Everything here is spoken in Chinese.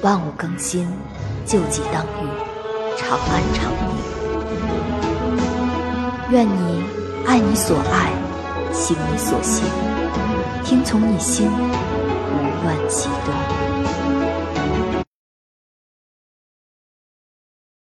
万物更新，旧疾当愈，长安长宁。愿你爱你所爱，行你所行，听从你心，无乱其端。